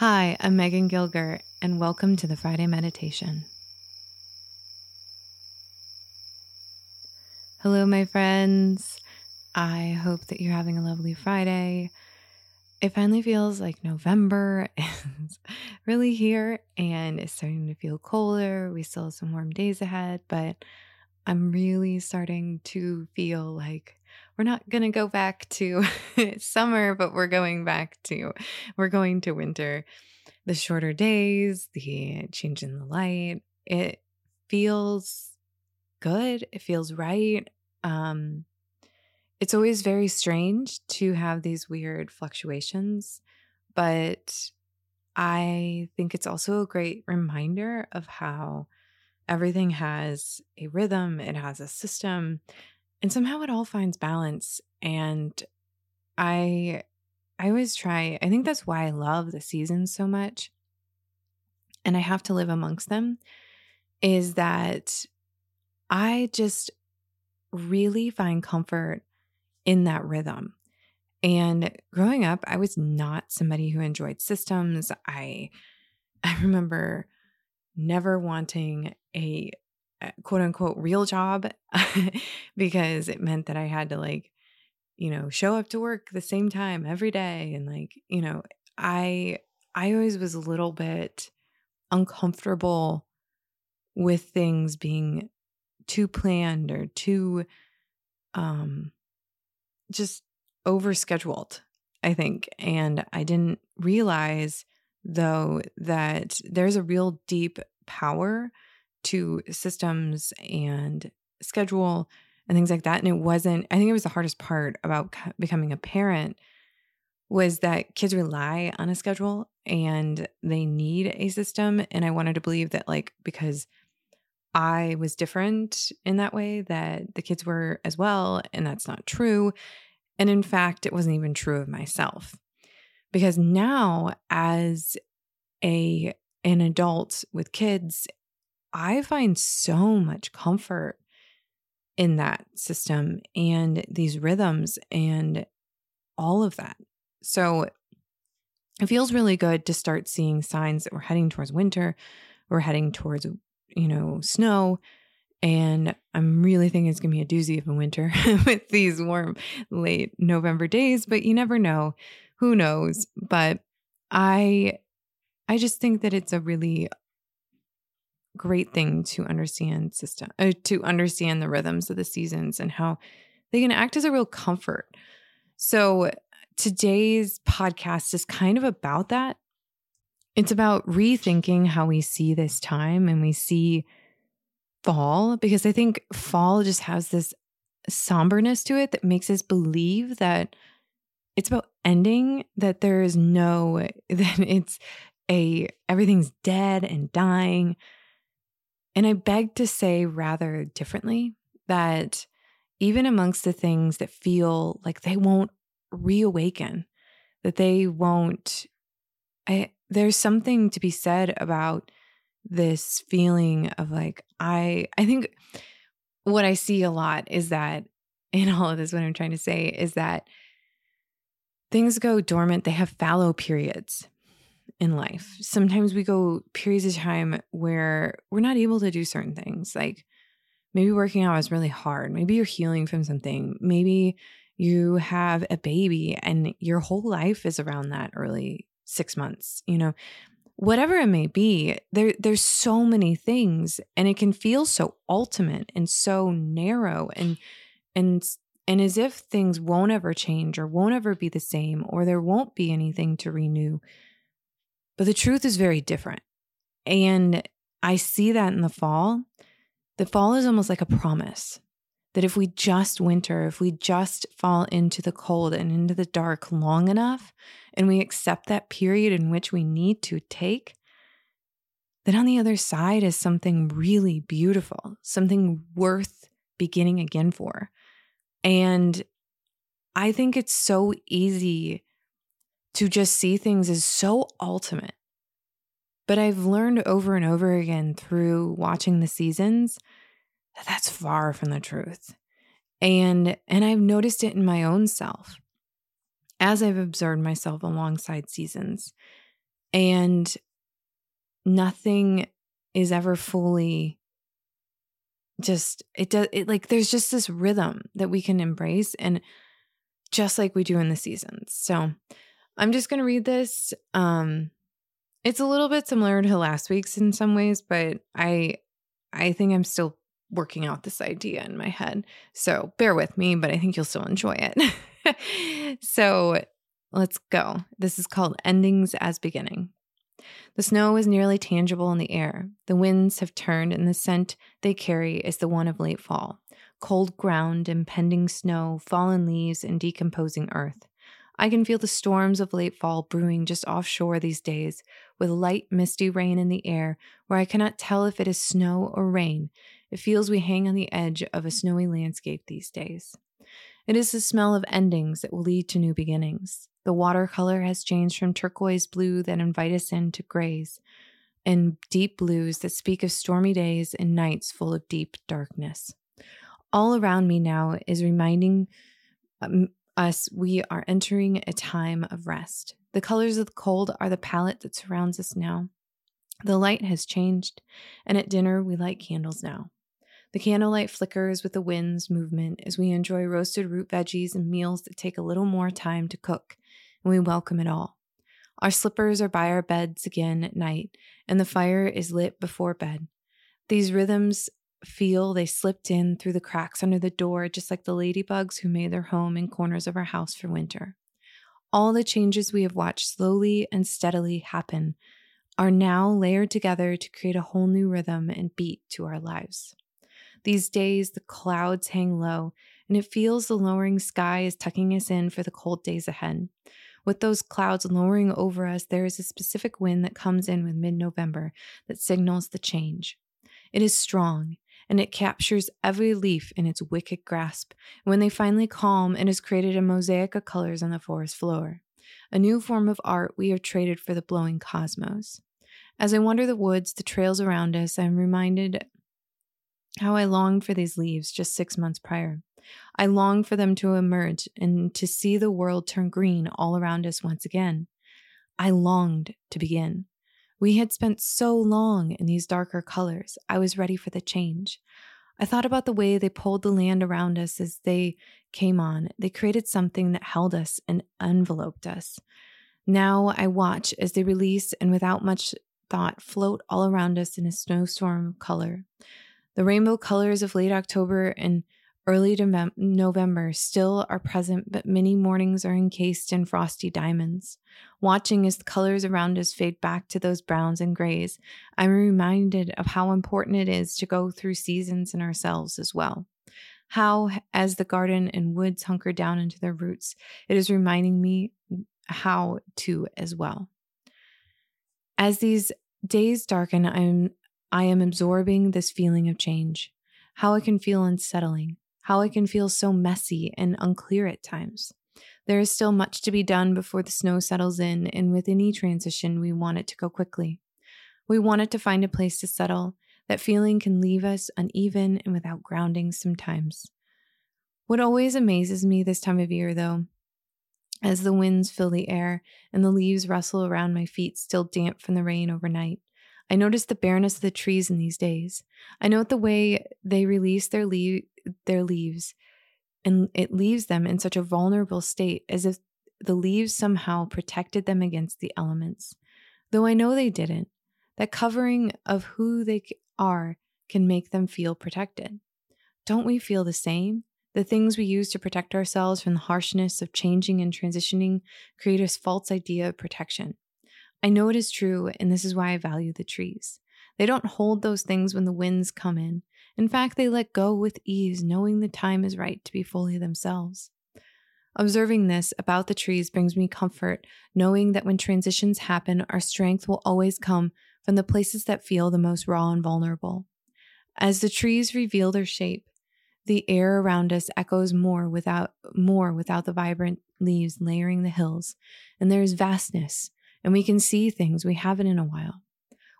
Hi, I'm Megan Gilger, and welcome to the Friday Meditation. Hello, my friends. I hope that you're having a lovely Friday. It finally feels like November is really here and it's starting to feel colder. We still have some warm days ahead, but I'm really starting to feel like we're not going to go back to summer, but we're going back to, we're going to winter. The shorter days, the change in the light, it feels good. It feels right. Um, it's always very strange to have these weird fluctuations, but I think it's also a great reminder of how everything has a rhythm, it has a system, and somehow it all finds balance. And I I always try, I think that's why I love the seasons so much. And I have to live amongst them, is that I just really find comfort in that rhythm. And growing up, I was not somebody who enjoyed systems. I I remember never wanting a, quote unquote real job because it meant that I had to like you know show up to work the same time every day and like you know I I always was a little bit uncomfortable with things being too planned or too um just overscheduled, I think. And I didn't realize, though, that there's a real deep power to systems and schedule and things like that. And it wasn't, I think it was the hardest part about becoming a parent was that kids rely on a schedule and they need a system. And I wanted to believe that, like, because I was different in that way, that the kids were as well. And that's not true. And in fact, it wasn't even true of myself. Because now, as a an adult with kids, I find so much comfort in that system and these rhythms and all of that. So it feels really good to start seeing signs that we're heading towards winter, we're heading towards you know, snow. And I'm really thinking it's going to be a doozy of a winter with these warm late November days, but you never know. Who knows? But I I just think that it's a really great thing to understand system uh, to understand the rhythms of the seasons and how they can act as a real comfort. So today's podcast is kind of about that. It's about rethinking how we see this time and we see fall because I think fall just has this somberness to it that makes us believe that it's about ending, that there is no, that it's a, everything's dead and dying. And I beg to say rather differently that even amongst the things that feel like they won't reawaken, that they won't, I, there's something to be said about this feeling of like I I think what I see a lot is that in all of this what I'm trying to say is that things go dormant. They have fallow periods in life. Sometimes we go periods of time where we're not able to do certain things like maybe working out is really hard. Maybe you're healing from something. Maybe you have a baby and your whole life is around that early six months, you know, whatever it may be, there there's so many things and it can feel so ultimate and so narrow and and and as if things won't ever change or won't ever be the same or there won't be anything to renew. But the truth is very different. And I see that in the fall. The fall is almost like a promise that if we just winter, if we just fall into the cold and into the dark long enough, and we accept that period in which we need to take, then on the other side is something really beautiful, something worth beginning again for. And I think it's so easy to just see things as so ultimate. But I've learned over and over again through watching the seasons that that's far from the truth. And and I've noticed it in my own self as I've observed myself alongside seasons. And nothing is ever fully just it does it like there's just this rhythm that we can embrace and just like we do in the seasons. So I'm just going to read this um it's a little bit similar to last week's in some ways, but I I think I'm still working out this idea in my head. So bear with me, but I think you'll still enjoy it. so let's go. This is called Endings as Beginning. The snow is nearly tangible in the air. The winds have turned, and the scent they carry is the one of late fall cold ground, impending snow, fallen leaves, and decomposing earth. I can feel the storms of late fall brewing just offshore these days, with light, misty rain in the air where I cannot tell if it is snow or rain. It feels we hang on the edge of a snowy landscape these days. It is the smell of endings that will lead to new beginnings. The watercolor has changed from turquoise blue that invite us in to grays and deep blues that speak of stormy days and nights full of deep darkness. All around me now is reminding um, us we are entering a time of rest. The colors of the cold are the palette that surrounds us now. The light has changed, and at dinner we light candles now. The candlelight flickers with the wind's movement as we enjoy roasted root veggies and meals that take a little more time to cook and we welcome it all. Our slippers are by our beds again at night, and the fire is lit before bed. These rhythms feel they slipped in through the cracks under the door, just like the ladybugs who made their home in corners of our house for winter. All the changes we have watched slowly and steadily happen are now layered together to create a whole new rhythm and beat to our lives. These days, the clouds hang low, and it feels the lowering sky is tucking us in for the cold days ahead. With those clouds lowering over us, there is a specific wind that comes in with mid November that signals the change. It is strong, and it captures every leaf in its wicked grasp. When they finally calm, it has created a mosaic of colors on the forest floor. A new form of art we have traded for the blowing cosmos. As I wander the woods, the trails around us, I am reminded how I longed for these leaves just six months prior. I long for them to emerge and to see the world turn green all around us once again. I longed to begin. We had spent so long in these darker colors, I was ready for the change. I thought about the way they pulled the land around us as they came on. They created something that held us and enveloped us. Now I watch as they release and without much thought float all around us in a snowstorm of color. The rainbow colors of late October and early November still are present, but many mornings are encased in frosty diamonds. Watching as the colors around us fade back to those browns and grays, I'm reminded of how important it is to go through seasons in ourselves as well. How, as the garden and woods hunker down into their roots, it is reminding me how to as well. As these days darken, I'm I am absorbing this feeling of change, how it can feel unsettling, how it can feel so messy and unclear at times. There is still much to be done before the snow settles in, and with any transition, we want it to go quickly. We want it to find a place to settle. That feeling can leave us uneven and without grounding sometimes. What always amazes me this time of year, though, as the winds fill the air and the leaves rustle around my feet, still damp from the rain overnight, I notice the bareness of the trees in these days. I note the way they release their leaves their leaves and it leaves them in such a vulnerable state as if the leaves somehow protected them against the elements. Though I know they didn't, that covering of who they are can make them feel protected. Don't we feel the same? The things we use to protect ourselves from the harshness of changing and transitioning create a false idea of protection. I know it is true, and this is why I value the trees. They don't hold those things when the winds come in. In fact, they let go with ease, knowing the time is right to be fully themselves. Observing this about the trees brings me comfort, knowing that when transitions happen, our strength will always come from the places that feel the most raw and vulnerable. As the trees reveal their shape, the air around us echoes more without more without the vibrant leaves layering the hills, and there is vastness, and we can see things we haven't in a while.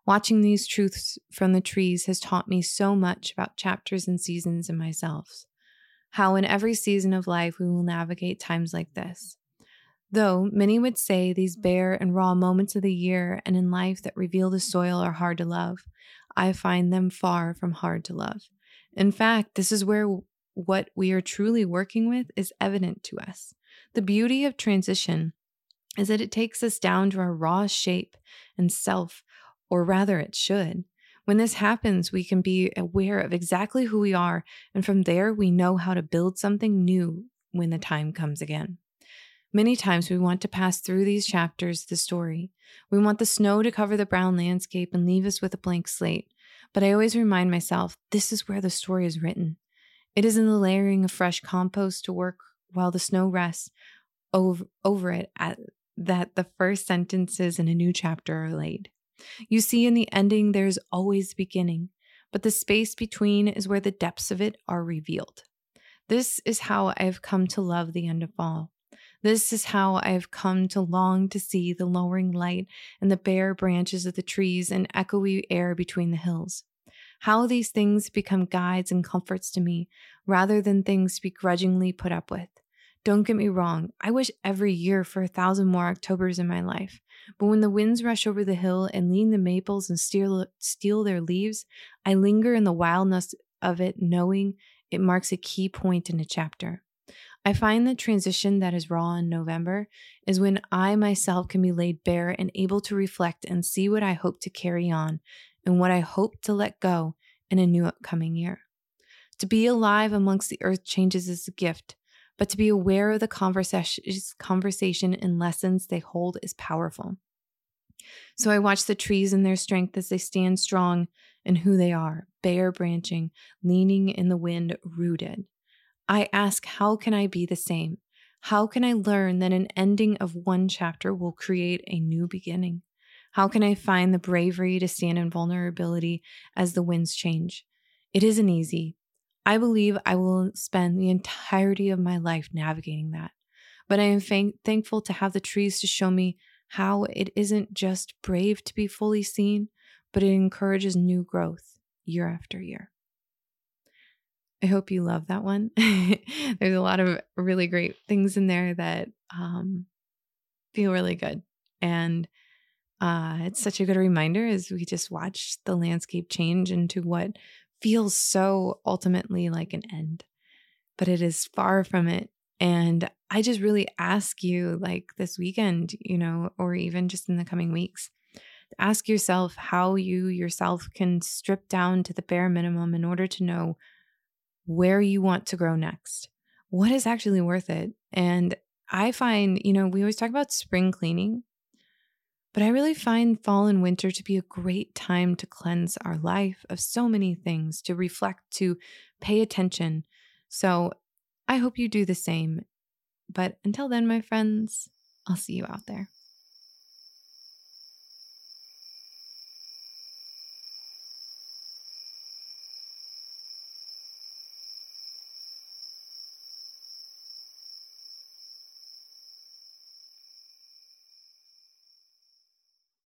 Watching these truths from the trees has taught me so much about chapters and seasons in myself. How in every season of life we will navigate times like this. Though many would say these bare and raw moments of the year and in life that reveal the soil are hard to love, I find them far from hard to love. In fact, this is where what we are truly working with is evident to us. The beauty of transition is that it takes us down to our raw shape and self, or rather, it should. When this happens, we can be aware of exactly who we are, and from there, we know how to build something new when the time comes again. Many times we want to pass through these chapters the story. We want the snow to cover the brown landscape and leave us with a blank slate. But I always remind myself this is where the story is written. It is in the layering of fresh compost to work while the snow rests over, over it at, that the first sentences in a new chapter are laid. You see, in the ending, there's always beginning, but the space between is where the depths of it are revealed. This is how I've come to love the end of fall. This is how I have come to long to see the lowering light and the bare branches of the trees and echoey air between the hills. How these things become guides and comforts to me rather than things to be grudgingly put up with. Don't get me wrong, I wish every year for a thousand more Octobers in my life. But when the winds rush over the hill and lean the maples and steal, steal their leaves, I linger in the wildness of it, knowing it marks a key point in a chapter. I find the transition that is raw in November is when I myself can be laid bare and able to reflect and see what I hope to carry on and what I hope to let go in a new upcoming year. To be alive amongst the earth changes is a gift, but to be aware of the conversations, conversation and lessons they hold is powerful. So I watch the trees in their strength as they stand strong in who they are, bare branching, leaning in the wind, rooted. I ask, how can I be the same? How can I learn that an ending of one chapter will create a new beginning? How can I find the bravery to stand in vulnerability as the winds change? It isn't easy. I believe I will spend the entirety of my life navigating that. But I am thankful to have the trees to show me how it isn't just brave to be fully seen, but it encourages new growth year after year. I hope you love that one. There's a lot of really great things in there that um, feel really good. And uh, it's such a good reminder as we just watch the landscape change into what feels so ultimately like an end, but it is far from it. And I just really ask you, like this weekend, you know, or even just in the coming weeks, ask yourself how you yourself can strip down to the bare minimum in order to know where you want to grow next. What is actually worth it? And I find, you know, we always talk about spring cleaning, but I really find fall and winter to be a great time to cleanse our life of so many things, to reflect, to pay attention. So I hope you do the same. But until then, my friends, I'll see you out there.